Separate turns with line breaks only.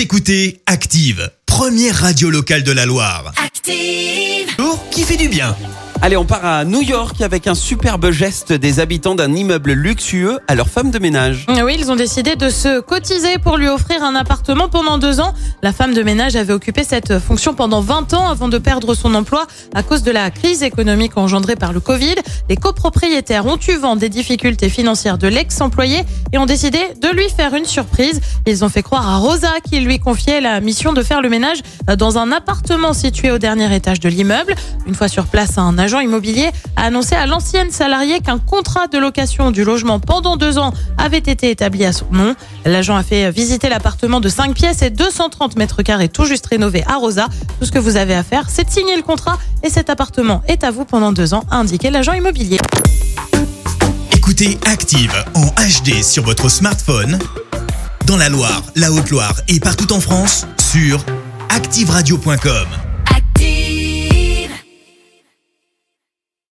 Vous écoutez Active, première radio locale de la Loire.
Active.
Oh, qui fait du bien
Allez, on part à New York avec un superbe geste des habitants d'un immeuble luxueux à leur femme de ménage.
Oui, ils ont décidé de se cotiser pour lui offrir un appartement pendant deux ans. La femme de ménage avait occupé cette fonction pendant 20 ans avant de perdre son emploi à cause de la crise économique engendrée par le Covid. Les copropriétaires ont eu vent des difficultés financières de l'ex-employé et ont décidé de lui faire une surprise. Ils ont fait croire à Rosa qu'il lui confiait la mission de faire le ménage dans un appartement situé au dernier étage de l'immeuble. Une fois sur place, un agent immobilier a annoncé à l'ancienne salariée qu'un contrat de location du logement pendant deux ans avait été établi à son nom. L'agent a fait visiter l'appartement de 5 pièces et 230 mètres carrés tout juste rénové à Rosa. Tout ce que vous avez à faire, c'est de signer le contrat et cet appartement est à vous pendant deux ans, a indiqué l'agent immobilier.
Écoutez Active en HD sur votre smartphone, dans la Loire, la Haute-Loire et partout en France, sur activeradio.com.